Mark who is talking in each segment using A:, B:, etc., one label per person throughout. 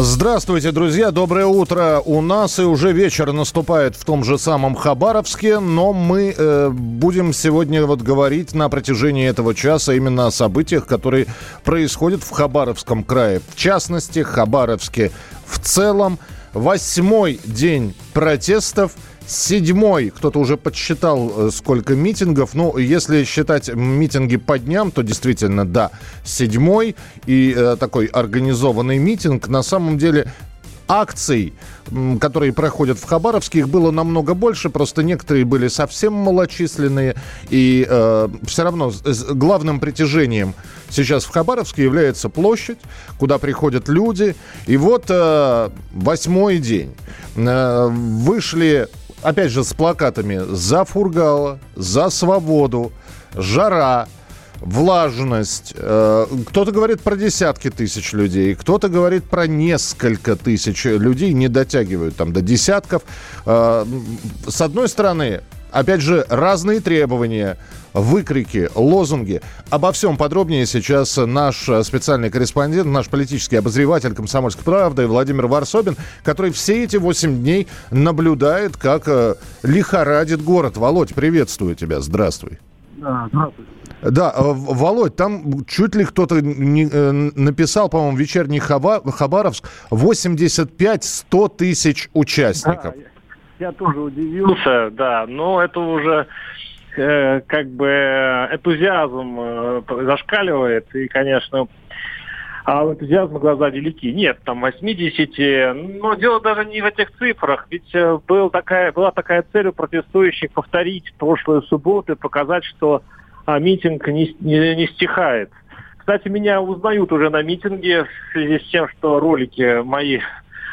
A: Здравствуйте, друзья, доброе утро. У нас и уже вечер наступает в том же самом Хабаровске, но мы э, будем сегодня вот говорить на протяжении этого часа именно о событиях, которые происходят в Хабаровском крае. В частности, Хабаровске в целом. Восьмой день протестов – Седьмой, кто-то уже подсчитал, э, сколько митингов. Ну, если считать митинги по дням, то действительно, да, седьмой. И э, такой организованный митинг. На самом деле акций, которые проходят в Хабаровске, их было намного больше, просто некоторые были совсем малочисленные, и э, все равно главным притяжением сейчас в Хабаровске является площадь, куда приходят люди, и вот э, восьмой день. Э, вышли опять же, с плакатами «За Фургала», «За свободу», «Жара», влажность. Э, кто-то говорит про десятки тысяч людей, кто-то говорит про несколько тысяч людей, не дотягивают там до десятков. Э, с одной стороны, опять же, разные требования – выкрики, лозунги. Обо всем подробнее сейчас наш э, специальный корреспондент, наш политический обозреватель «Комсомольской правды» Владимир Варсобин, который все эти восемь дней наблюдает, как э, лихорадит город. Володь, приветствую тебя. Здравствуй. Да, здравствуй. Да, э, Володь, там чуть ли кто-то не, написал, по-моему, вечерний Хаба, Хабаровск, 85-100 тысяч участников. Да,
B: я, тоже удивился, да, но это уже Э, как бы энтузиазм э, зашкаливает, и, конечно, а у энтузиазма глаза велики. Нет, там 80, но дело даже не в этих цифрах, ведь э, был такая, была такая цель у протестующих повторить прошлую субботу и показать, что а, митинг не, не, не стихает. Кстати, меня узнают уже на митинге в связи с тем, что ролики мои,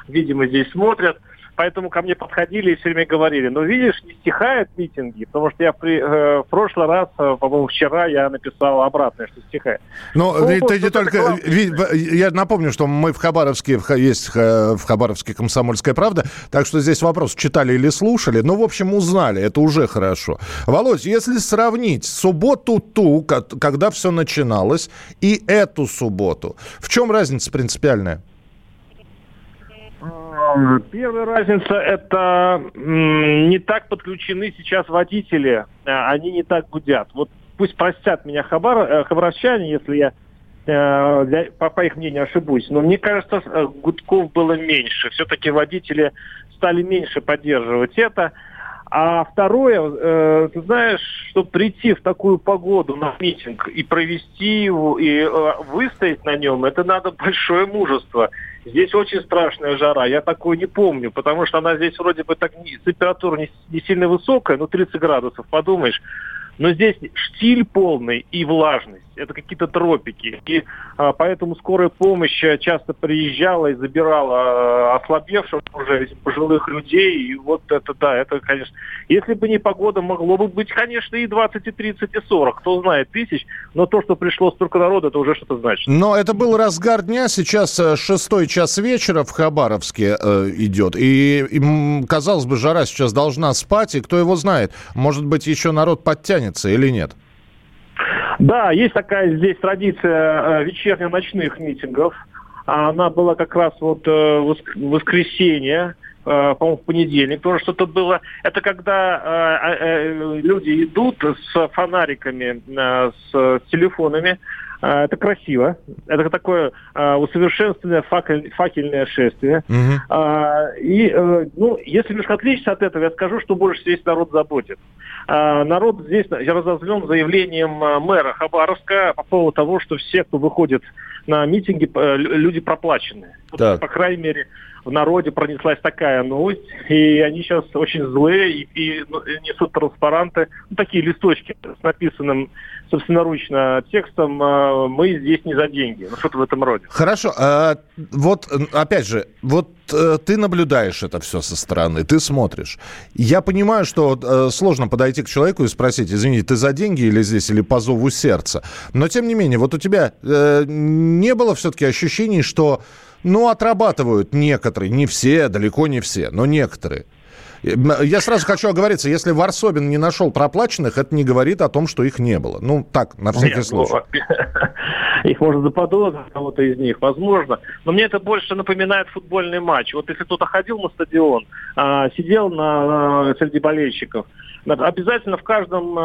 B: видимо, здесь смотрят – Поэтому ко мне подходили и все время говорили, ну видишь, не стихают митинги, потому что я при, э, в прошлый раз, э, по-моему, вчера я написал обратное, что стихает.
A: Но ну, ну ты не только... Главное... Я напомню, что мы в Хабаровске, есть в Хабаровске «Комсомольская правда», так что здесь вопрос, читали или слушали, ну, в общем, узнали, это уже хорошо. Володь, если сравнить субботу ту, когда все начиналось, и эту субботу, в чем разница принципиальная?
B: Первая разница – это не так подключены сейчас водители, а они не так гудят. Вот пусть простят меня хабар, э, хабаровчане, если я э, для, по, по их мнению ошибусь, но мне кажется, э, гудков было меньше. Все-таки водители стали меньше поддерживать это. А второе, э, ты знаешь, чтобы прийти в такую погоду на митинг и провести его, и э, выстоять на нем, это надо большое мужество. Здесь очень страшная жара, я такую не помню, потому что она здесь вроде бы так температура не, не сильно высокая, ну 30 градусов, подумаешь. Но здесь штиль полный и влажность. Это какие-то тропики. И а, поэтому скорая помощь э, часто приезжала и забирала а, ослабевших уже пожилых людей. И вот это, да, это, конечно... Если бы не погода, могло бы быть, конечно, и 20, и 30, и 40. Кто знает, тысяч. Но то, что пришло столько народа, это уже что-то значит.
A: Но это был разгар дня. Сейчас э, шестой час вечера в Хабаровске э, идет. И, и, казалось бы, жара сейчас должна спать. И кто его знает, может быть, еще народ подтянет останется или нет?
B: Да, есть такая здесь традиция э, вечерне-ночных митингов. Она была как раз вот э, в воскресенье, э, по-моему, в понедельник тоже что-то было. Это когда люди идут с фонариками, с телефонами, это красиво. Это такое а, усовершенствованное факель, факельное шествие. Угу. А, и, э, ну, если немножко отличиться от этого, я скажу, что больше здесь народ заботит. А, народ здесь я разозлен заявлением а, мэра Хабаровска по поводу того, что все, кто выходит на митинги, э, люди проплачены. Так. По крайней мере, в народе пронеслась такая новость, и они сейчас очень злые и, и ну, несут транспаранты, ну, такие листочки с написанным собственноручно текстом «Мы здесь не за деньги». Ну, что-то в этом роде.
A: Хорошо. А, вот, опять же, вот э, ты наблюдаешь это все со стороны, ты смотришь. Я понимаю, что э, сложно подойти к человеку и спросить, извини, ты за деньги или здесь, или по зову сердца. Но тем не менее, вот у тебя э, не было все-таки ощущений, что, ну, отрабатывают некоторые, не все, далеко не все, но некоторые. Я сразу хочу оговориться, если Варсобин не нашел проплаченных, это не говорит о том, что их не было. Ну, так, на всякий Нет, случай.
B: Ну, их можно заподозрить, кого-то из них, возможно. Но мне это больше напоминает футбольный матч. Вот если кто-то ходил на стадион, а, сидел на, среди болельщиков, обязательно в каждом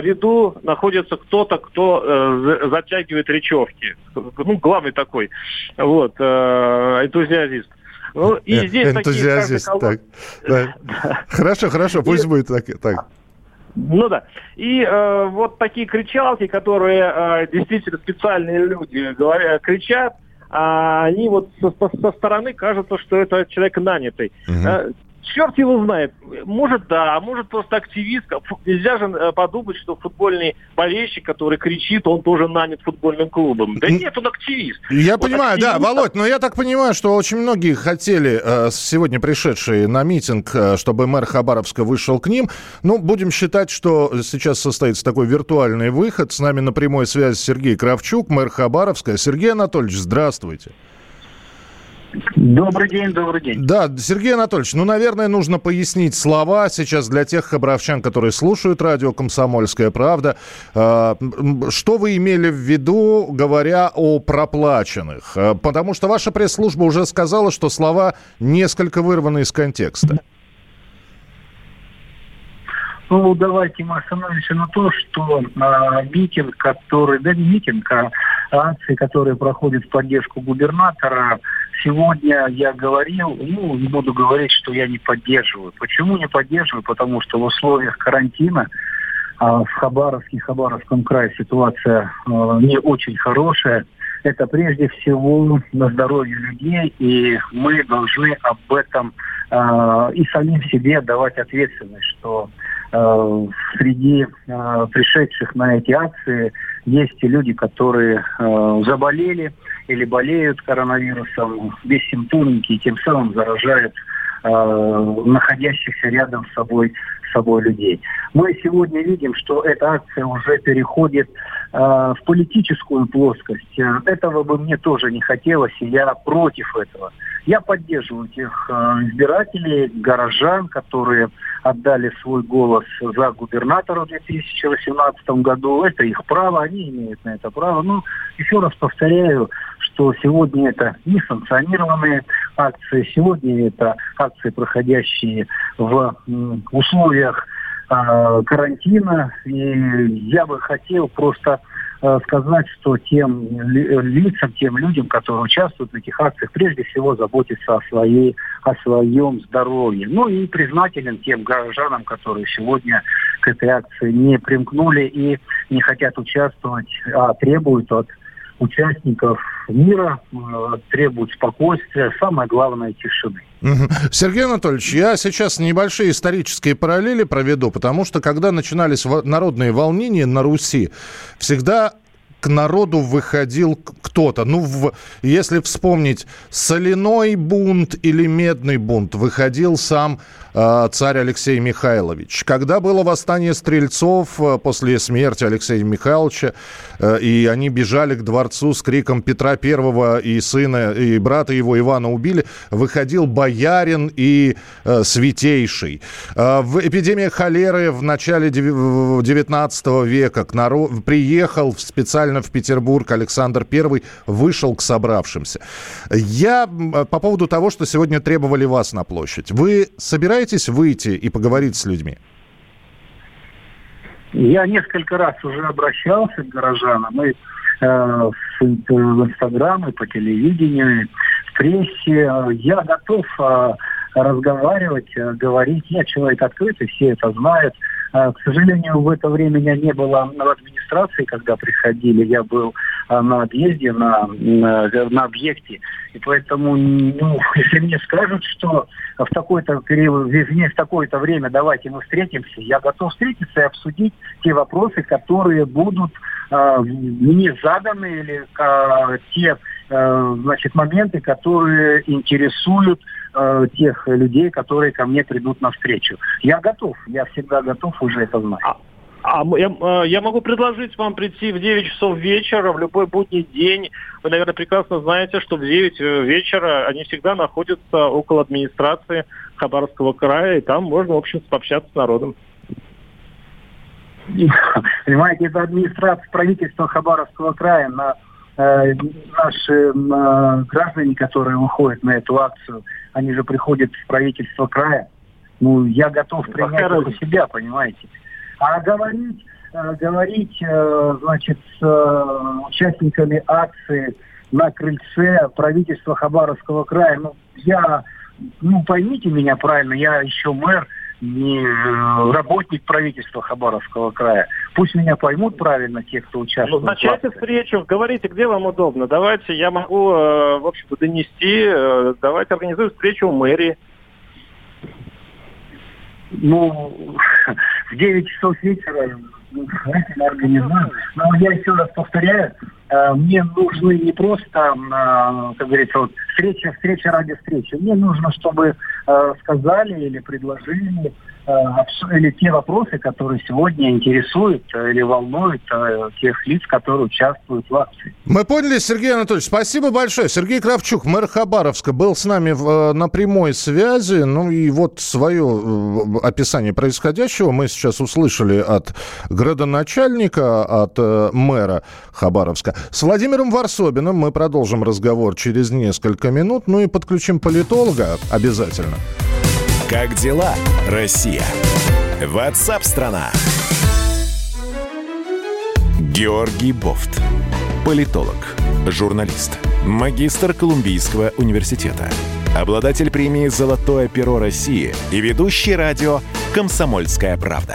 B: ряду находится кто-то, кто э, затягивает речевки. Ну, главный такой, вот, э, энтузиазист.
A: Ну, и э, здесь Энтузиазист. Такие так. Да. Хорошо, хорошо, пусть будет так. так.
B: Ну да. И э, вот такие кричалки, которые э, действительно специальные люди говорят, кричат, а они вот со, со стороны кажется, что это человек нанятый. Угу черт его знает. Может, да, а может просто активист. Нельзя же э, подумать, что футбольный болельщик, который кричит, он тоже нанят футбольным клубом. Да нет, он активист.
A: Я вот понимаю, активист... да, Володь, но я так понимаю, что очень многие хотели, э, сегодня пришедшие на митинг, э, чтобы мэр Хабаровска вышел к ним. Ну, будем считать, что сейчас состоится такой виртуальный выход. С нами на прямой связи Сергей Кравчук, мэр Хабаровска. Сергей Анатольевич, здравствуйте.
C: Добрый день, добрый день.
A: Да, Сергей Анатольевич, ну, наверное, нужно пояснить слова сейчас для тех хабаровчан, которые слушают радио «Комсомольская правда». А, что вы имели в виду, говоря о проплаченных? А, потому что ваша пресс-служба уже сказала, что слова несколько вырваны из контекста.
C: Ну, давайте мы остановимся на то, что э, митинг, который, да не митинг, а акции, которые проходят в поддержку губернатора, сегодня я говорил, ну, не буду говорить, что я не поддерживаю. Почему не поддерживаю? Потому что в условиях карантина а, в Хабаровске, Хабаровском крае ситуация а, не очень хорошая. Это прежде всего на здоровье людей, и мы должны об этом а, и самим себе давать ответственность, что среди пришедших на эти акции есть и люди, которые заболели, или болеют коронавирусом бессимптомники и тем самым заражают э, находящихся рядом с собой, с собой людей. Мы сегодня видим, что эта акция уже переходит э, в политическую плоскость. Этого бы мне тоже не хотелось, и я против этого. Я поддерживаю тех э, избирателей, горожан, которые отдали свой голос за губернатора в 2018 году. Это их право, они имеют на это право. Но еще раз повторяю, что сегодня это не санкционированные акции, сегодня это акции, проходящие в условиях э, карантина. И я бы хотел просто Э, сказать, что тем лицам, тем людям, которые участвуют в этих акциях, прежде всего заботиться о, своей, о своем здоровье. Ну и признателен тем горожанам, которые сегодня к этой акции не примкнули и не хотят участвовать, а требуют от участников мира, э, требуют спокойствия, самое главное тишины.
A: Сергей Анатольевич, я сейчас небольшие исторические параллели проведу, потому что когда начинались народные волнения на Руси, всегда к народу выходил кто-то. Ну, в, если вспомнить соляной бунт или медный бунт, выходил сам царь Алексей Михайлович. Когда было восстание стрельцов э, после смерти Алексея Михайловича, э, и они бежали к дворцу с криком Петра Первого и сына, и брата его Ивана убили, выходил боярин и э, святейший. Э, в эпидемии холеры в начале 19 века к народ, приехал специально в Петербург Александр I, вышел к собравшимся. Я по поводу того, что сегодня требовали вас на площадь. Вы собираетесь собираетесь выйти и поговорить с людьми?
C: Я несколько раз уже обращался к горожанам и э, в, в Инстаграм, и по телевидению, и в прессе. Я готов э, разговаривать, э, говорить. Я человек открытый, все это знают. Э, к сожалению, в это время меня не было в администрации, когда приходили. Я был э, на объезде, на, на, на объекте. И поэтому, ну, если мне скажут, что в такой-то период, в такое-то время давайте мы встретимся, я готов встретиться и обсудить те вопросы, которые будут э, мне заданы, или э, те значит, моменты, которые интересуют э, тех людей, которые ко мне придут навстречу. Я готов, я всегда готов, уже это знать. А,
B: а я, э, я могу предложить вам прийти в 9 часов вечера в любой будний день. Вы, наверное, прекрасно знаете, что в 9 э, вечера они всегда находятся около администрации Хабаровского края, и там можно, в общем, пообщаться с народом.
C: Понимаете, это администрация правительства Хабаровского края на э, наши э, граждане, которые выходят на эту акцию, они же приходят в правительство края. Ну, я готов принять это себя, понимаете. А говорить, э, говорить, э, значит, с э, участниками акции на крыльце правительства Хабаровского края, ну, я, ну, поймите меня правильно, я еще мэр, не работник правительства Хабаровского края. Пусть меня поймут правильно те, кто участвует.
B: Назначайте встречу, говорите, где вам удобно. Давайте, я могу, в общем-то, донести, давайте организуем встречу у мэрии.
C: Ну, в 9 часов вечера мы организуем. Но я еще раз повторяю, э, мне нужны не просто, э, как говорится, вот встреча, встреча ради встречи. Мне нужно, чтобы э, сказали или предложили или те вопросы, которые сегодня интересуют э, или волнуют э, тех лиц, которые участвуют в акции.
A: Мы поняли, Сергей Анатольевич. Спасибо большое. Сергей Кравчук, мэр Хабаровска, был с нами в, на прямой связи. Ну и вот свое описание происходящего мы сейчас услышали от градоначальника, от мэра Хабаровска. С Владимиром Варсобиным мы продолжим разговор через несколько минут. Ну и подключим политолога обязательно.
D: Как дела, Россия? Ватсап-страна! Георгий Бофт. Политолог, журналист, магистр Колумбийского университета, обладатель премии «Золотое перо России» и ведущий радио «Комсомольская правда».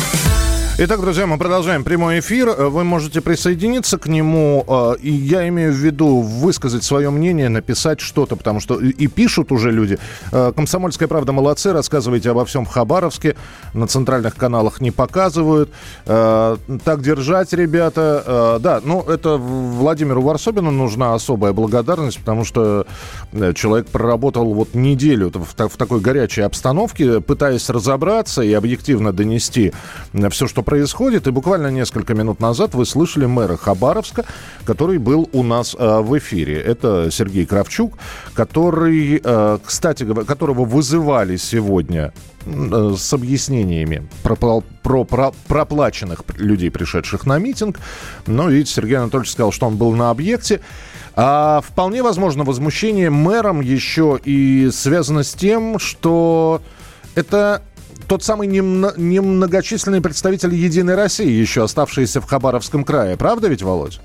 A: Итак, друзья, мы продолжаем прямой эфир. Вы можете присоединиться к нему. Э, и я имею в виду высказать свое мнение, написать что-то, потому что и пишут уже люди. Э, Комсомольская правда молодцы, рассказывайте обо всем в Хабаровске. На центральных каналах не показывают. Э, так держать, ребята. Да, ну это Владимиру Варсобину нужна особая благодарность, потому что человек проработал вот неделю в такой горячей обстановке, пытаясь разобраться и объективно донести все, что происходит. И буквально несколько минут назад вы слышали мэра Хабаровска, который был у нас э, в эфире. Это Сергей Кравчук, который, э, кстати, которого вызывали сегодня э, с объяснениями про, про, про проплаченных людей, пришедших на митинг. Но, видите, Сергей Анатольевич сказал, что он был на объекте. А вполне возможно возмущение мэром еще и связано с тем, что это тот самый немногочисленный представитель «Единой России», еще оставшийся в Хабаровском крае. Правда ведь, Володь?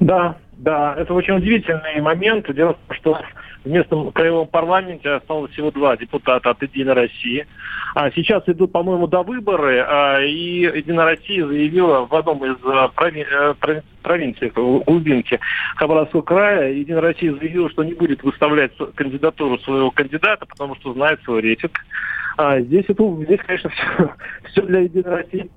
B: Да, да. Это очень удивительный момент. Дело в том, что в местном краевом парламенте осталось всего два депутата от «Единой России». А сейчас идут, по-моему, до выборы, а, и «Единая Россия» заявила в одном из а, прови... Э, провинций, глубинки Хабаровского края, «Единая Россия» заявила, что не будет выставлять кандидатуру своего кандидата, потому что знает свой рейтинг. А здесь, это, здесь конечно, все, все для Единой России.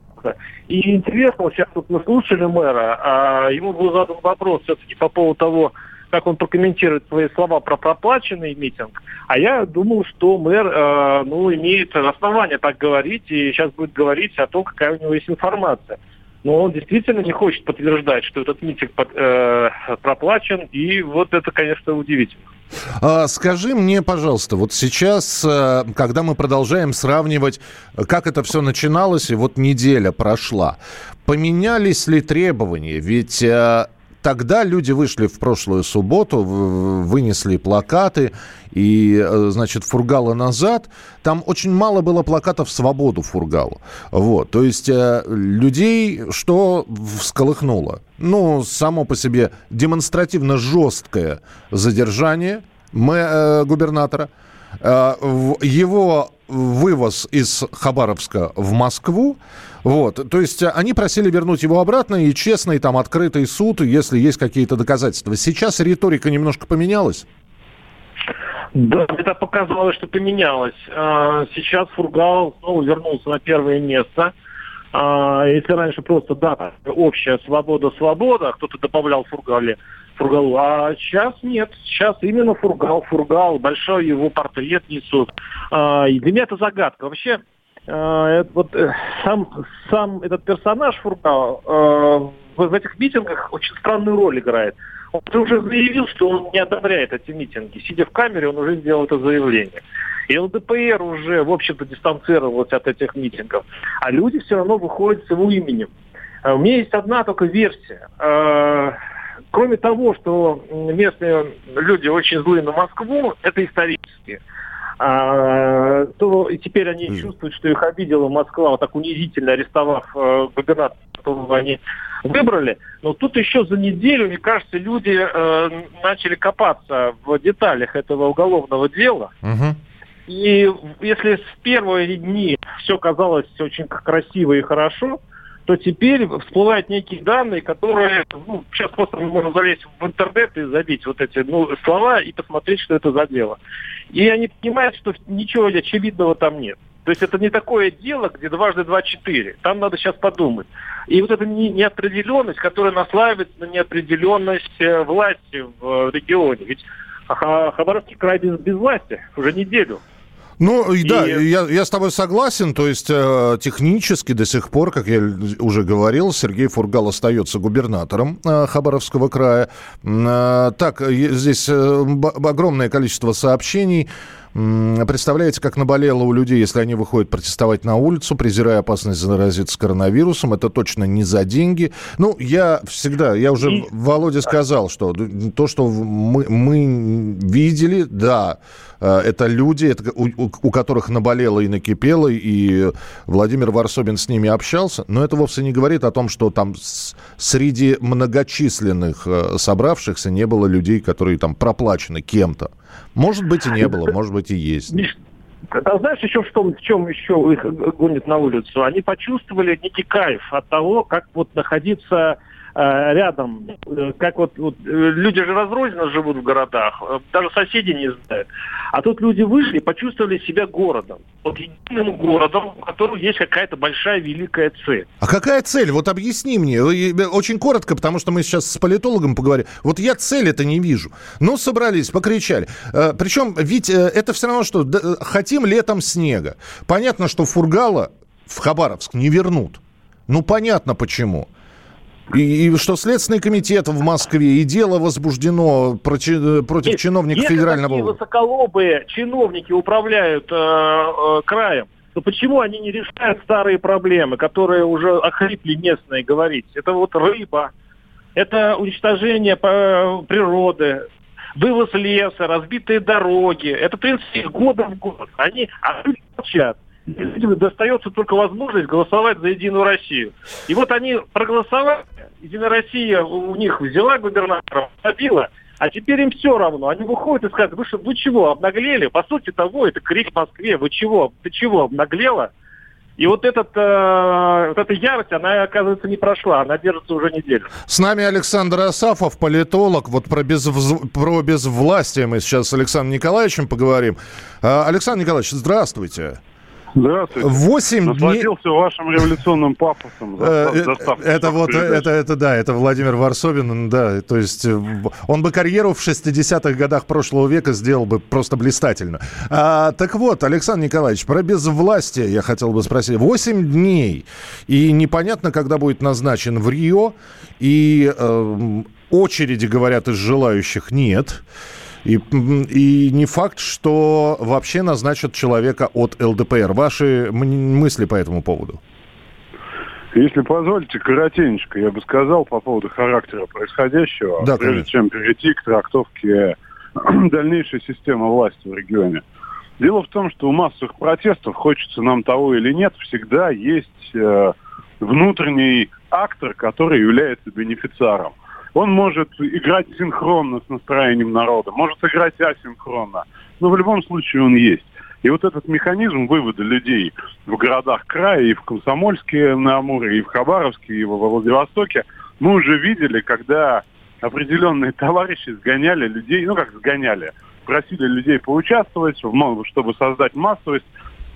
B: И интересно, вот сейчас вот мы слушали мэра, а ему был задан вопрос все-таки по поводу того, как он прокомментирует свои слова про проплаченный митинг. А я думал, что мэр э, ну, имеет основания так говорить и сейчас будет говорить о том, какая у него есть информация. Но он действительно не хочет подтверждать, что этот митинг под, э, проплачен, и вот это, конечно, удивительно.
A: А, скажи мне, пожалуйста, вот сейчас, э, когда мы продолжаем сравнивать, как это все начиналось, и вот неделя прошла, поменялись ли требования? Ведь э, тогда люди вышли в прошлую субботу, вынесли плакаты и, э, значит, Фургала назад. Там очень мало было плакатов «Свободу Фургалу». Вот, то есть э, людей что всколыхнуло? Ну, само по себе демонстративно жесткое задержание мэ, губернатора. Э, его вывоз из Хабаровска в Москву. Вот, то есть они просили вернуть его обратно и честный там открытый суд, если есть какие-то доказательства. Сейчас риторика немножко поменялась.
B: Да, это показалось, что поменялось. А, сейчас Фургал снова вернулся на первое место. А, если раньше просто, да, общая свобода-свобода, кто-то добавлял Фургале, Фургалу, а сейчас нет. Сейчас именно Фургал, Фургал, большой его портрет несут. А, и для меня это загадка. Вообще, вот э, сам, сам этот персонаж Фургал в этих митингах очень странную роль играет. Он уже заявил, что он не одобряет эти митинги. Сидя в камере, он уже сделал это заявление. И ЛДПР уже, в общем-то, дистанцировалась от этих митингов. А люди все равно выходят с его именем. А у меня есть одна только версия. А, кроме того, что местные люди очень злые на Москву, это исторически. А, то и теперь они чувствуют, что их обидела Москва, вот так унизительно арестовав э, губернатора, которого они выбрали. Но тут еще за неделю, мне кажется, люди э, начали копаться в деталях этого уголовного дела. Угу. И если с первые дни все казалось очень красиво и хорошо, то теперь всплывают некие данные, которые, ну, сейчас просто можно залезть в интернет и забить вот эти ну, слова и посмотреть, что это за дело. И они понимают, что ничего очевидного там нет. То есть это не такое дело, где дважды два четыре. Там надо сейчас подумать. И вот эта неопределенность, которая наслаивается на неопределенность э, власти в регионе. Ведь Хабаровский край без, без власти уже неделю.
A: Ну, и... да, я, я с тобой согласен. То есть э, технически до сих пор, как я уже говорил, Сергей Фургал остается губернатором э, Хабаровского края. Э, так, здесь э, огромное количество сообщений. Представляете, как наболело у людей, если они выходят протестовать на улицу, презирая опасность заразиться коронавирусом. Это точно не за деньги. Ну, я всегда, я уже И... Володе сказал, что то, что мы, мы видели, да, э, это люди, это, у, у которых наболело и накипело, и Владимир Варсобин с ними общался, но это вовсе не говорит о том, что там с, среди многочисленных э, собравшихся не было людей, которые там проплачены кем-то. Может быть, и не было, может быть, и есть.
B: А знаешь, еще в том, в чем еще их гонят на улицу? Они почувствовали некий кайф от того, как вот находиться Э, рядом. Э, как вот, вот э, люди же разрозненно живут в городах, даже соседи не знают. А тут люди вышли почувствовали себя городом. Вот единым городом, у которого есть какая-то большая великая цель.
A: А какая цель? Вот объясни мне. Очень коротко, потому что мы сейчас с политологом поговорим. Вот я цель это не вижу. Ну, собрались, покричали. Причем, ведь это все равно, что хотим летом снега. Понятно, что Фургала в Хабаровск не вернут. Ну, понятно почему. И, и что Следственный комитет в Москве, и дело возбуждено против, против Нет, чиновников
B: если
A: федерального...
B: Если высоколобые чиновники управляют э, э, краем, то почему они не решают старые проблемы, которые уже охрипли местные говорить? Это вот рыба, это уничтожение э, природы, вывоз леса, разбитые дороги. Это, в принципе, года в год. Они, а люди молчат людям достается только возможность голосовать за Единую Россию. И вот они проголосовали, Единая Россия у них взяла губернатора, побила, а теперь им все равно. Они выходят и скажут, вы, что, вы чего, обнаглели? По сути того, это крик в Москве. Вы чего? Ты чего, обнаглела? И вот, этот, э, вот эта ярость, она, оказывается, не прошла. Она держится уже неделю.
A: С нами Александр Асафов, политолог. Вот про, безвз... про безвластие мы сейчас с Александром Николаевичем поговорим. Э, Александр Николаевич, здравствуйте.
E: Здравствуйте.
A: Восемь дней...
E: Насладился вашим революционным пафосом.
A: Э, э, это вот, это, это, да, это Владимир Варсобин, да, то есть э, он бы карьеру в 60-х годах прошлого века сделал бы просто блистательно. А, так вот, Александр Николаевич, про безвластие я хотел бы спросить. Восемь дней, и непонятно, когда будет назначен в Рио, и э, очереди, говорят, из желающих нет. И, и не факт, что вообще назначат человека от ЛДПР. Ваши мысли по этому поводу?
E: Если позволите, коротенько я бы сказал по поводу характера происходящего, да, прежде конечно. чем перейти к трактовке дальнейшей системы власти в регионе. Дело в том, что у массовых протестов, хочется нам того или нет, всегда есть э, внутренний актор, который является бенефициаром. Он может играть синхронно с настроением народа, может играть асинхронно, но в любом случае он есть. И вот этот механизм вывода людей в городах края, и в Комсомольске на Амуре, и в Хабаровске, и в Владивостоке, мы уже видели, когда определенные товарищи сгоняли людей, ну как сгоняли, просили людей поучаствовать, чтобы создать массовость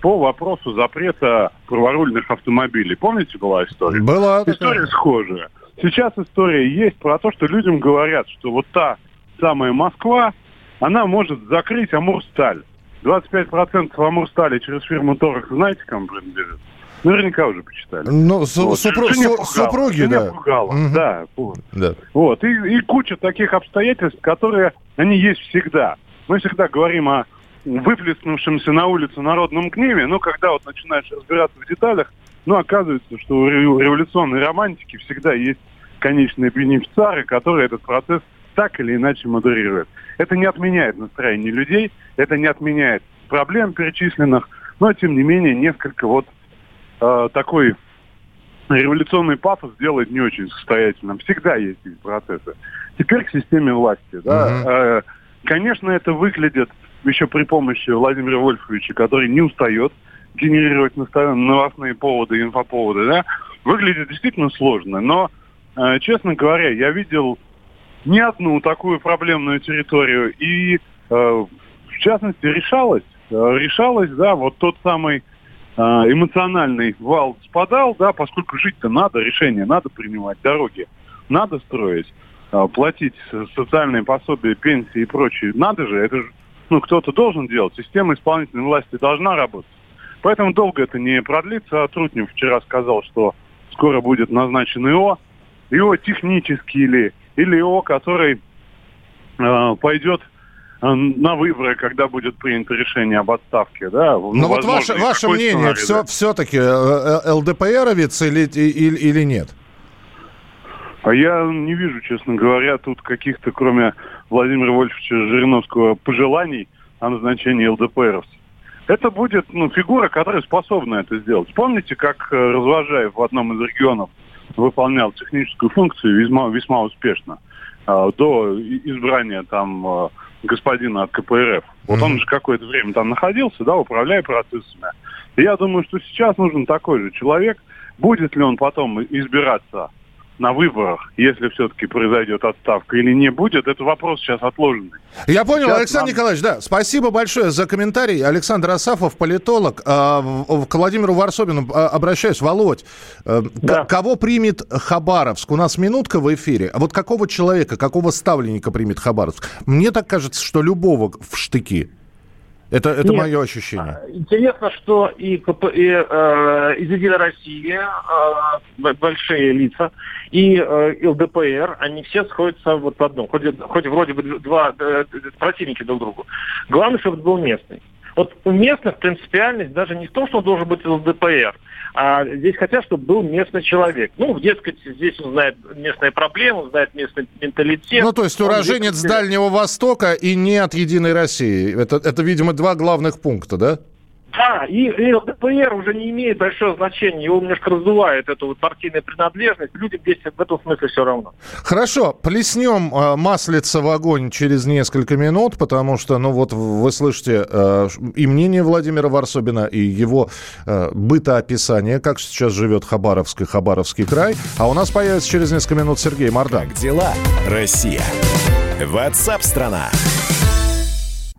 E: по вопросу запрета праворульных автомобилей. Помните, была история?
A: Была.
E: История такая. схожая. Сейчас история есть про то, что людям говорят, что вот та самая Москва, она может закрыть Амурсталь. 25% Амурстали через фирму Торакс, знаете, кому принадлежит? Наверняка уже почитали.
A: Ну, вот. супру, су, супруги, да.
E: Пугало. Угу. Да, вот. да. Вот. И, и куча таких обстоятельств, которые, они есть всегда. Мы всегда говорим о выплеснувшемся на улицу народном гневе, но когда вот начинаешь разбираться в деталях, ну, оказывается, что у революционной романтики всегда есть конечные бенефициары, которые этот процесс так или иначе модерируют. Это не отменяет настроение людей, это не отменяет проблем перечисленных, но, тем не менее, несколько вот э, такой революционный пафос делает не очень состоятельным. Всегда есть эти процессы. Теперь к системе власти. Да? Mm-hmm. Э, конечно, это выглядит еще при помощи Владимира Вольфовича, который не устает генерировать новостные поводы, инфоповоды, да, выглядит действительно сложно. Но, э, честно говоря, я видел не одну такую проблемную территорию. И, э, в частности, решалось, э, решалось, да, вот тот самый э, эмоциональный вал спадал, да, поскольку жить-то надо, решение надо принимать, дороги надо строить, э, платить социальные пособия, пенсии и прочее. Надо же, это же, ну, кто-то должен делать. Система исполнительной власти должна работать. Поэтому долго это не продлится. А Трутнев вчера сказал, что скоро будет назначен ИО. ИО технический или или ИО, который э, пойдет э, на выборы, когда будет принято решение об отставке, да?
A: Ну, ну вот ваше, ваше мнение, все, все-таки э, ЛДПРовец или, или, или нет?
E: А я не вижу, честно говоря, тут каких-то, кроме Владимира Вольфовича Жириновского, пожеланий о назначении ЛДПРовцев. Это будет ну, фигура, которая способна это сделать. Помните, как Развожаев в одном из регионов выполнял техническую функцию весьма, весьма успешно э, до избрания там э, господина от КПРФ. Вот mm-hmm. он же какое-то время там находился, да, управляя процессами. И я думаю, что сейчас нужен такой же человек. Будет ли он потом избираться на выборах, если все-таки произойдет отставка или не будет, это вопрос сейчас отложенный.
A: Я понял, сейчас Александр нам... Николаевич, да, спасибо большое за комментарий. Александр Асафов, политолог. А, к Владимиру Варсобину а, обращаюсь. Володь, э, да. кого примет Хабаровск? У нас минутка в эфире. А вот какого человека, какого ставленника примет Хабаровск? Мне так кажется, что любого в штыки. Это, это Нет. мое ощущение.
B: А, интересно, что и, КП, и э, из Единой России э, большие лица, и э, ЛДПР, они все сходятся вот в одном. Хоть, хоть вроде бы два э, противники друг другу. Главное, чтобы это был местный. Вот у местных принципиальность даже не в том, что он должен быть ЛДПР, а здесь хотят, чтобы был местный человек. Ну, дескать, здесь он знает местные проблемы, знает местный менталитет.
A: Ну, то есть уроженец здесь... Дальнего Востока и не от Единой России. Это, это, видимо, два главных пункта, да?
B: Да, и, и ЛДПР уже не имеет большого значения. Его немножко раздувает эту вот партийную принадлежность. Людям здесь в этом смысле все равно.
A: Хорошо, плеснем э, маслица в огонь через несколько минут, потому что, ну вот, вы слышите э, и мнение Владимира Варсобина, и его э, бытоописание, как сейчас живет Хабаровск и Хабаровский край. А у нас появится через несколько минут Сергей Мордан.
D: Как дела, Россия? Ватсап-страна!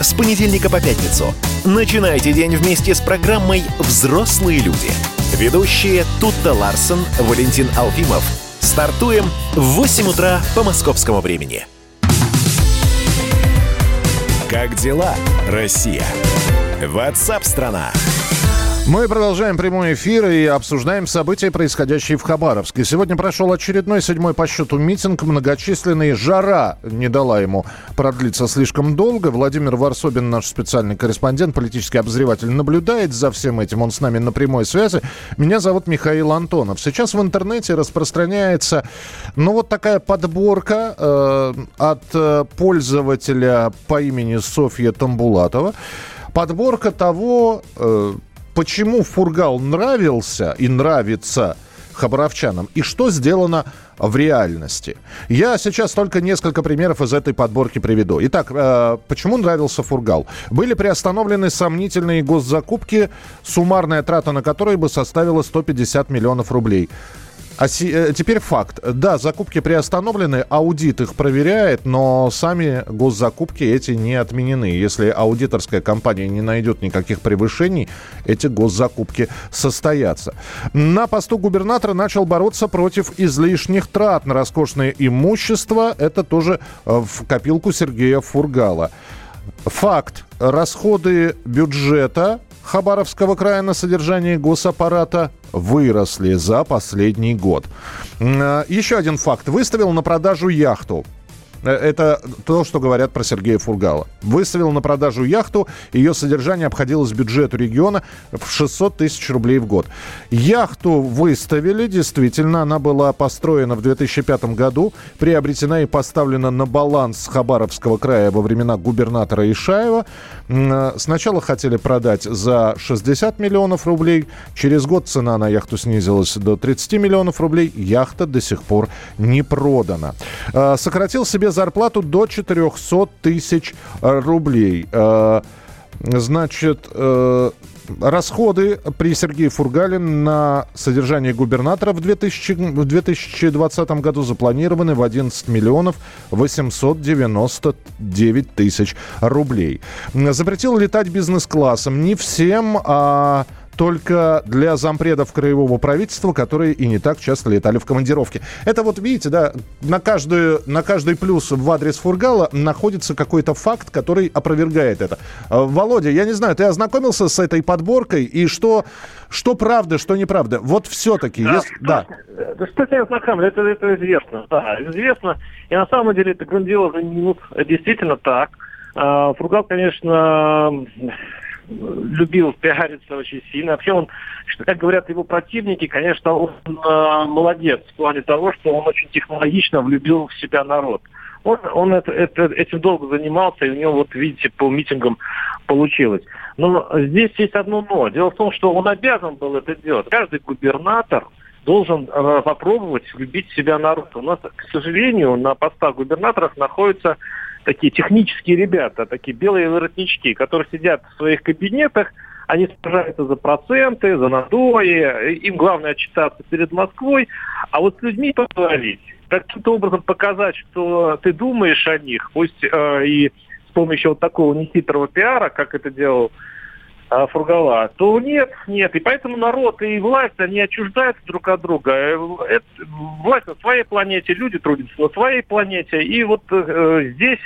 D: с понедельника по пятницу. Начинайте день вместе с программой «Взрослые люди». Ведущие Тутта Ларсон, Валентин Алфимов. Стартуем в 8 утра по московскому времени. Как дела, Россия? Ватсап-страна!
A: Мы продолжаем прямой эфир и обсуждаем события, происходящие в Хабаровске. Сегодня прошел очередной седьмой по счету митинг. Многочисленный жара не дала ему продлиться слишком долго. Владимир Варсобин, наш специальный корреспондент, политический обозреватель, наблюдает за всем этим. Он с нами на прямой связи. Меня зовут Михаил Антонов. Сейчас в интернете распространяется, ну, вот такая подборка э, от э, пользователя по имени Софья Тамбулатова подборка того, э, почему Фургал нравился и нравится хабаровчанам и что сделано в реальности. Я сейчас только несколько примеров из этой подборки приведу. Итак, э, почему нравился Фургал? Были приостановлены сомнительные госзакупки, суммарная трата на которые бы составила 150 миллионов рублей. А си, э, теперь факт. Да, закупки приостановлены, аудит их проверяет, но сами госзакупки эти не отменены. Если аудиторская компания не найдет никаких превышений, эти госзакупки состоятся. На посту губернатора начал бороться против излишних трат на роскошное имущество. Это тоже э, в копилку Сергея Фургала. Факт. Расходы бюджета Хабаровского края на содержание госаппарата выросли за последний год. Э, еще один факт. Выставил на продажу яхту. Э, это то, что говорят про Сергея Фургала. Выставил на продажу яхту, ее содержание обходилось бюджету региона в 600 тысяч рублей в год. Яхту выставили, действительно, она была построена в 2005 году, приобретена и поставлена на баланс Хабаровского края во времена губернатора Ишаева. Э, сначала хотели продать за 60 миллионов рублей, через год цена на яхту снизилась до 30 миллионов рублей, яхта до сих пор не продана. Э, сократил себе себе зарплату до 400 тысяч э, рублей. Э, значит, э, расходы при Сергее Фургале на содержание губернатора в, 2000, в 2020 году запланированы в 11 миллионов 899 тысяч рублей. Запретил летать бизнес-классом. Не всем, а только для зампредов краевого правительства, которые и не так часто летали в командировке. Это вот, видите, да, на, каждую, на каждый плюс в адрес Фургала находится какой-то факт, который опровергает это. А, Володя, я не знаю, ты ознакомился с этой подборкой, и что, что правда, что неправда? Вот все-таки,
B: да, если... Да. Да что я ознакомлен, это, это известно. Да, известно. И на самом деле это грандиозно ну, действительно так. А, Фургал, конечно, любил пиариться очень сильно. Вообще он, как говорят его противники, конечно, он э, молодец в плане того, что он очень технологично влюбил в себя народ. Он, он это, это, этим долго занимался, и у него, вот видите, по митингам получилось. Но здесь есть одно но. Дело в том, что он обязан был это делать. Каждый губернатор должен э, попробовать влюбить себя народ. У нас, к сожалению, на постах губернаторов находятся такие технические ребята, такие белые воротнички, которые сидят в своих кабинетах, они сражаются за проценты, за надои, им главное отчитаться перед Москвой, а вот с людьми поговорить, каким-то образом показать, что ты думаешь о них, пусть э, и с помощью вот такого нехитрого пиара, как это делал Фургала, то нет, нет. И поэтому народ и власть, они отчуждаются друг от друга. Э, это, власть на своей планете, люди трудятся на своей планете. И вот э, здесь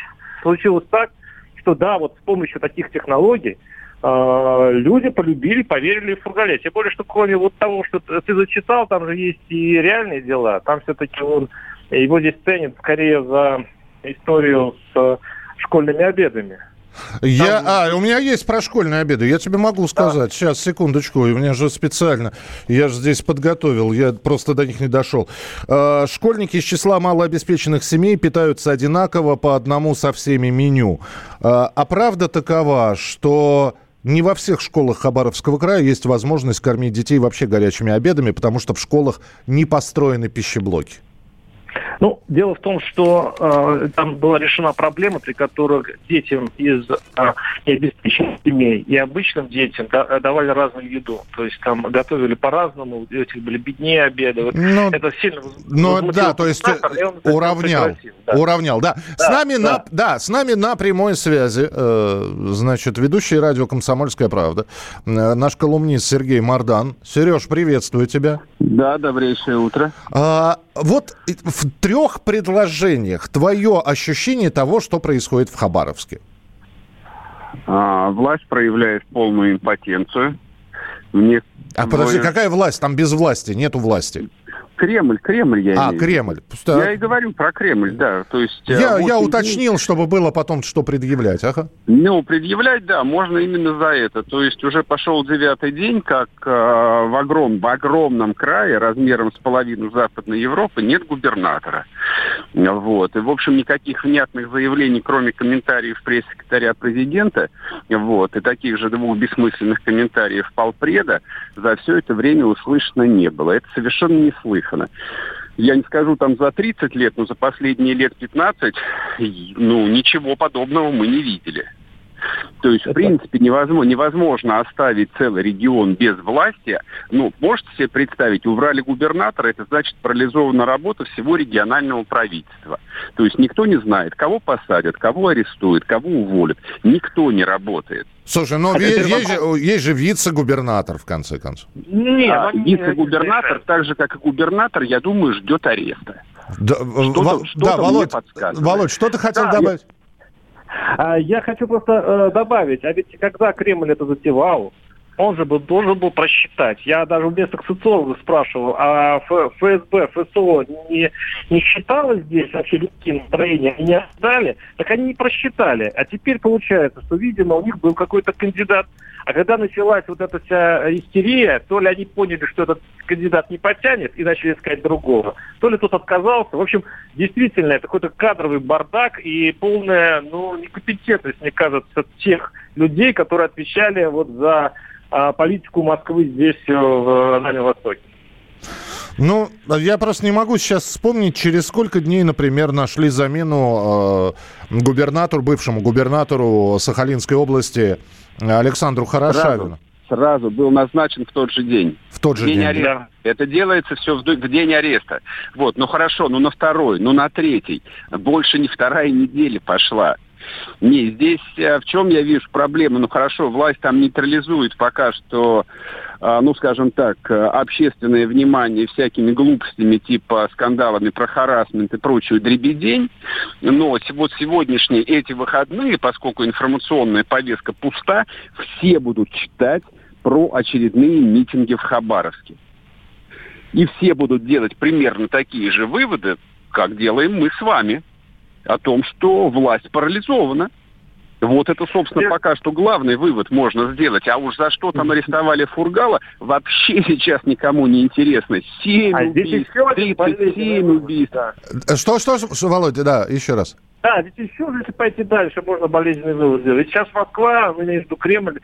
B: случилось так, что да, вот с помощью таких технологий э, люди полюбили, поверили в Фургале. Тем более, что кроме вот того, что ты зачитал, там же есть и реальные дела. Там все-таки он, его здесь ценят скорее за историю с школьными обедами.
A: Я, а, у меня есть про школьные обеды. Я тебе могу сказать. Да. Сейчас, секундочку. У меня же специально. Я же здесь подготовил. Я просто до них не дошел. А, школьники из числа малообеспеченных семей питаются одинаково по одному со всеми меню. А, а правда такова, что не во всех школах Хабаровского края есть возможность кормить детей вообще горячими обедами, потому что в школах не построены пищеблоки.
B: Ну, дело в том, что э, там была решена проблема, при которой детям из э, необеспеченных семей и обычным детям да, давали разную еду. То есть там готовили по-разному, у этих были беднее обеды. Вот
A: ну, это сильно Ну да, то есть уравнял. Да. Уравнял, да. да. С нами да. на да, с нами на прямой связи, э, значит, ведущий радио Комсомольская правда, э, наш колумнист Сергей Мардан. Сереж, приветствую тебя.
F: Да, добрейшее утро.
A: А, вот в трех предложениях твое ощущение того, что происходит в Хабаровске.
F: А, власть проявляет полную импотенцию.
A: Мне а подожди, какая власть? Там без власти, нету власти.
F: Кремль, Кремль я
A: А, имею. Кремль.
F: Просто... Я и говорю про Кремль, да. То есть,
A: я, я уточнил, чтобы было потом что предъявлять. Ага.
F: Ну, предъявлять, да, можно именно за это. То есть уже пошел девятый день, как э, в, огром, в огромном крае, размером с половину Западной Европы, нет губернатора. Вот. И, в общем, никаких внятных заявлений, кроме комментариев пресс-секретаря президента, вот, и таких же двух бессмысленных комментариев полпреда, за все это время услышано не было. Это совершенно не слышно слышано. Я не скажу там за 30 лет, но за последние лет 15, ну, ничего подобного мы не видели. То есть, в принципе, невозможно, невозможно оставить целый регион без власти. Ну, можете себе представить, убрали губернатора, это значит парализована работа всего регионального правительства. То есть никто не знает, кого посадят, кого арестуют, кого уволят. Никто не работает.
A: Слушай, ну а есть, есть, же, есть же вице-губернатор, в конце концов.
F: Нет, а, вице-губернатор, так же, как и губернатор, я думаю, ждет ареста.
A: Да, что-то, что да Володь, Володь, что ты хотел да, добавить? Я...
B: А я хочу просто э, добавить, а ведь когда Кремль это затевал, он же был, должен был просчитать. Я даже у местных социологов спрашивал, а ФСБ, ФСО не, не считало здесь вообще людские настроения? Не ожидали? Так они не просчитали. А теперь получается, что, видимо, у них был какой-то кандидат. А когда началась вот эта вся истерия, то ли они поняли, что этот кандидат не потянет и начали искать другого, то ли тот отказался. В общем, действительно, это какой-то кадровый бардак и полная ну, некомпетентность, мне кажется, тех людей, которые отвечали вот за а, политику Москвы здесь, э, в Дальнем Востоке.
A: Ну, я просто не могу сейчас вспомнить, через сколько дней, например, нашли замену э, губернатору, бывшему губернатору Сахалинской области Александру Хорошавину.
F: Сразу, сразу был назначен в тот же день.
A: В тот же
F: день.
A: день
F: ареста. Да. Это делается все в, в день ареста. Вот, ну хорошо, ну на второй, ну на третий. Больше не вторая неделя пошла. Не, здесь э, в чем я вижу проблему? Ну хорошо, власть там нейтрализует пока что, ну скажем так, э, общественное внимание всякими глупостями типа скандалами про харасмент и прочую дребедень. Но вот сегодняшние эти выходные, поскольку информационная повестка пуста, все будут читать про очередные митинги в Хабаровске. И все будут делать примерно такие же выводы, как делаем мы с вами о том, что власть парализована. Вот это, собственно, пока что главный вывод можно сделать. А уж за что там арестовали Фургала, вообще сейчас никому не интересно. Семь а убийств, 37 убийств. Да.
A: Что, что, что, Володя, да, еще раз.
B: Да, ведь еще, если пойти дальше, можно болезненный вывод сделать. Ведь сейчас Москва, между Кремль,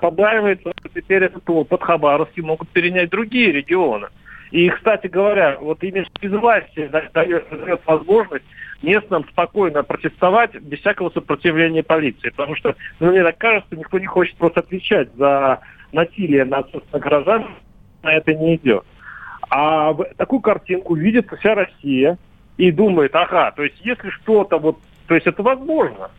B: побаивается, теперь этот под Хабаровский могут перенять другие регионы. И, кстати говоря, вот именно безвластие дает, дает возможность местным спокойно протестовать без всякого сопротивления полиции. Потому что, ну, мне так кажется, никто не хочет просто отвечать за насилие над собственных граждан, на это не идет. А такую картинку видит вся Россия и думает, ага, то есть если что-то вот, то есть это возможно.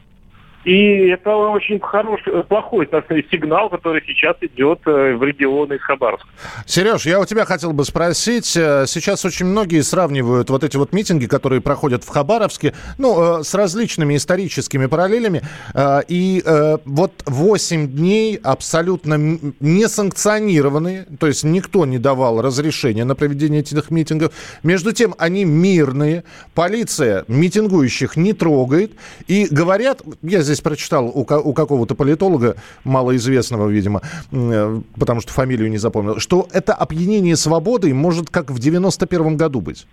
B: И это очень хороший, плохой так сказать, сигнал, который сейчас идет э, в регионы из.
A: Сереж, я у тебя хотел бы спросить. Э, сейчас очень многие сравнивают вот эти вот митинги, которые проходят в Хабаровске, ну, э, с различными историческими параллелями. И вот 8 дней абсолютно не санкционированные, то есть никто не давал разрешения на проведение этих митингов. Между тем, они мирные, полиция митингующих не трогает. И говорят, я здесь прочитал у, у какого-то политолога, малоизвестного, видимо, э, потому что фамилию не запомнил, что это опьянение свободой может как в 91 году быть.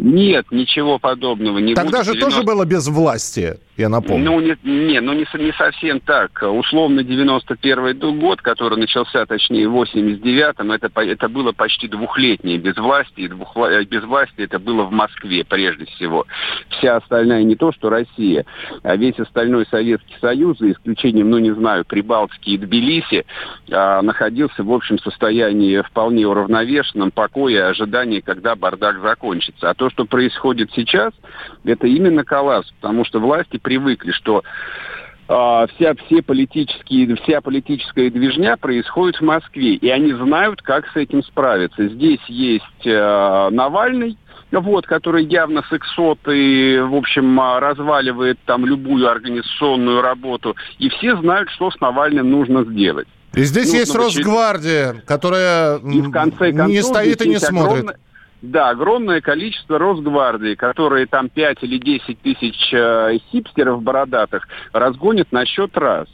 F: Нет, ничего подобного не
A: Тогда
F: будет.
A: же 90... тоже было без власти я напомню.
F: Ну, не, не, ну не, не совсем так. Условно 91 год, который начался, точнее, в 89-м, это, это было почти двухлетнее безвластие. Двух, э, безвластие это было в Москве прежде всего. Вся остальная не то, что Россия, а весь остальной Советский Союз, за исключением, ну не знаю, Прибалтики и Тбилиси, а, находился в общем состоянии вполне уравновешенном покое и ожидании, когда бардак закончится. А то, что происходит сейчас, это именно коллапс, потому что власти привыкли, что э, вся, все политические, вся политическая движня происходит в Москве, и они знают, как с этим справиться. Здесь есть э, Навальный, вот, который явно сексот и, в общем, а, разваливает там любую организационную работу. И все знают, что с Навальным нужно сделать.
A: И здесь есть Росгвардия, которая и в конце концов, не стоит и не смотрит. Огромное...
F: Да, огромное количество Росгвардии, которые там 5 или 10 тысяч э, хипстеров бородатых разгонят на счет раз.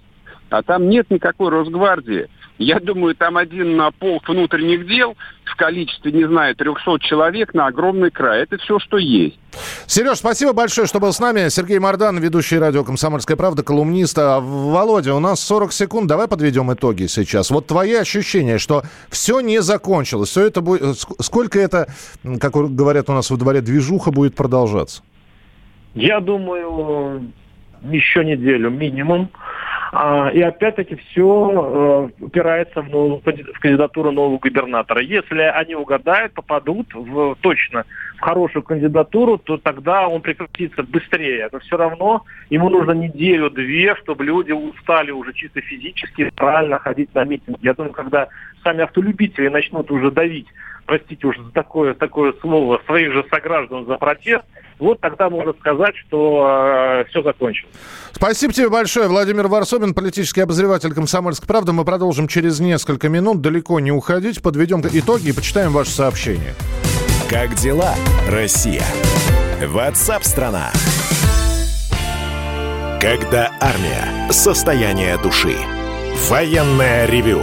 F: А там нет никакой Росгвардии. Я думаю, там один на полк внутренних дел в количестве, не знаю, 300 человек на огромный край. Это все, что есть.
A: Сереж, спасибо большое, что был с нами. Сергей Мордан, ведущий радио «Комсомольская правда», колумнист. А, Володя, у нас 40 секунд. Давай подведем итоги сейчас. Вот твои ощущения, что все не закончилось. Все это будет... Сколько это, как говорят у нас во дворе, движуха будет продолжаться?
B: Я думаю, еще неделю минимум. А, и опять-таки все э, упирается в, новую, в кандидатуру нового губернатора. Если они угадают, попадут в, точно в хорошую кандидатуру, то тогда он прекратится быстрее. Но все равно ему нужно неделю-две, чтобы люди устали уже чисто физически правильно ходить на митинг. Я думаю, когда сами автолюбители начнут уже давить, простите уже за такое, такое слово, своих же сограждан за протест, вот тогда можно сказать, что э, все закончилось.
A: Спасибо тебе большое. Владимир Варсобин, политический обозреватель «Комсомольской правды». Мы продолжим через несколько минут. Далеко не уходить. Подведем итоги и почитаем ваше сообщение.
D: Как дела, Россия? Ватсап-страна! Когда армия. Состояние души. Военное ревю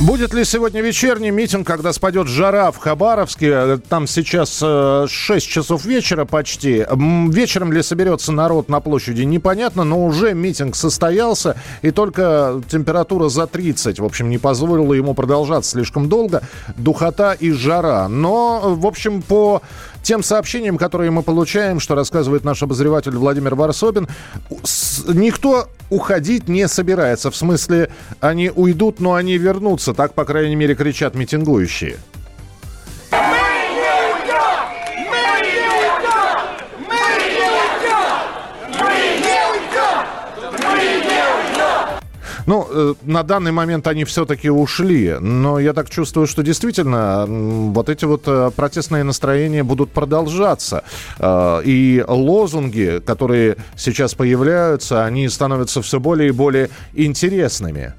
A: Будет ли сегодня вечерний митинг, когда спадет жара в Хабаровске? Там сейчас 6 э, часов вечера почти. Вечером ли соберется народ на площади, непонятно, но уже митинг состоялся, и только температура за 30, в общем, не позволила ему продолжаться слишком долго. Духота и жара. Но, в общем, по тем сообщениям, которые мы получаем, что рассказывает наш обозреватель Владимир Варсобин, никто уходить не собирается. В смысле, они уйдут, но они вернутся. Так, по крайней мере, кричат митингующие. Ну, э, на данный момент они все-таки ушли, но я так чувствую, что действительно вот эти вот э, протестные настроения будут продолжаться. Э, и лозунги, которые сейчас появляются, они становятся все более и более интересными.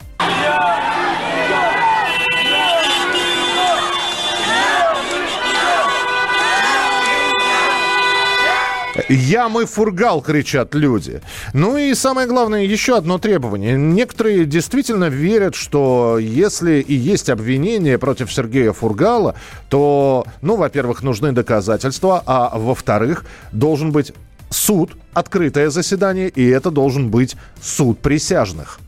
A: Ямы фургал, кричат люди. Ну и самое главное, еще одно требование. Некоторые действительно верят, что если и есть обвинение против Сергея Фургала, то, ну, во-первых, нужны доказательства, а во-вторых, должен быть суд, открытое заседание, и это должен быть суд присяжных.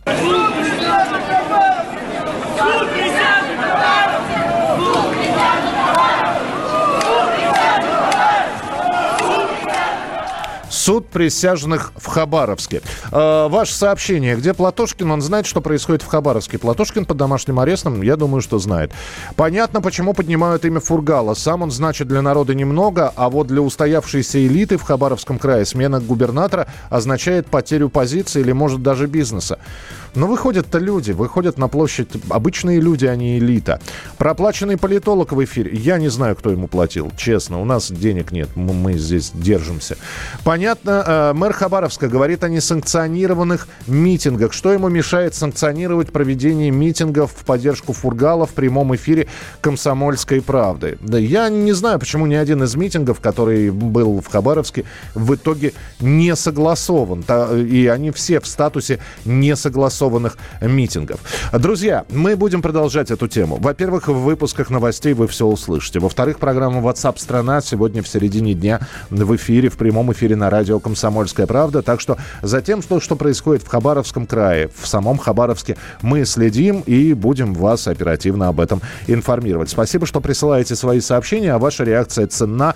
A: Суд присяжных в Хабаровске. Э, ваше сообщение. Где Платошкин? Он знает, что происходит в Хабаровске. Платошкин под домашним арестом? Я думаю, что знает. Понятно, почему поднимают имя Фургала. Сам он значит для народа немного, а вот для устоявшейся элиты в Хабаровском крае смена губернатора означает потерю позиции или, может, даже бизнеса. Но выходят-то люди, выходят на площадь обычные люди, а не элита. Проплаченный политолог в эфире. Я не знаю, кто ему платил, честно. У нас денег нет, мы здесь держимся. Понятно, э, мэр Хабаровска говорит о несанкционированных митингах. Что ему мешает санкционировать проведение митингов в поддержку Фургала в прямом эфире «Комсомольской правды»? Да я не знаю, почему ни один из митингов, который был в Хабаровске, в итоге не согласован. И они все в статусе не согласованы массованных митингов. Друзья, мы будем продолжать эту тему. Во-первых, в выпусках новостей вы все услышите. Во-вторых, программа WhatsApp страна сегодня в середине дня в эфире, в прямом эфире на радио радио «Комсомольская правда». Так что за тем, что, что происходит в Хабаровском крае, в самом Хабаровске, мы следим и будем вас оперативно об этом информировать. Спасибо, что присылаете свои сообщения, а ваша реакция ценна.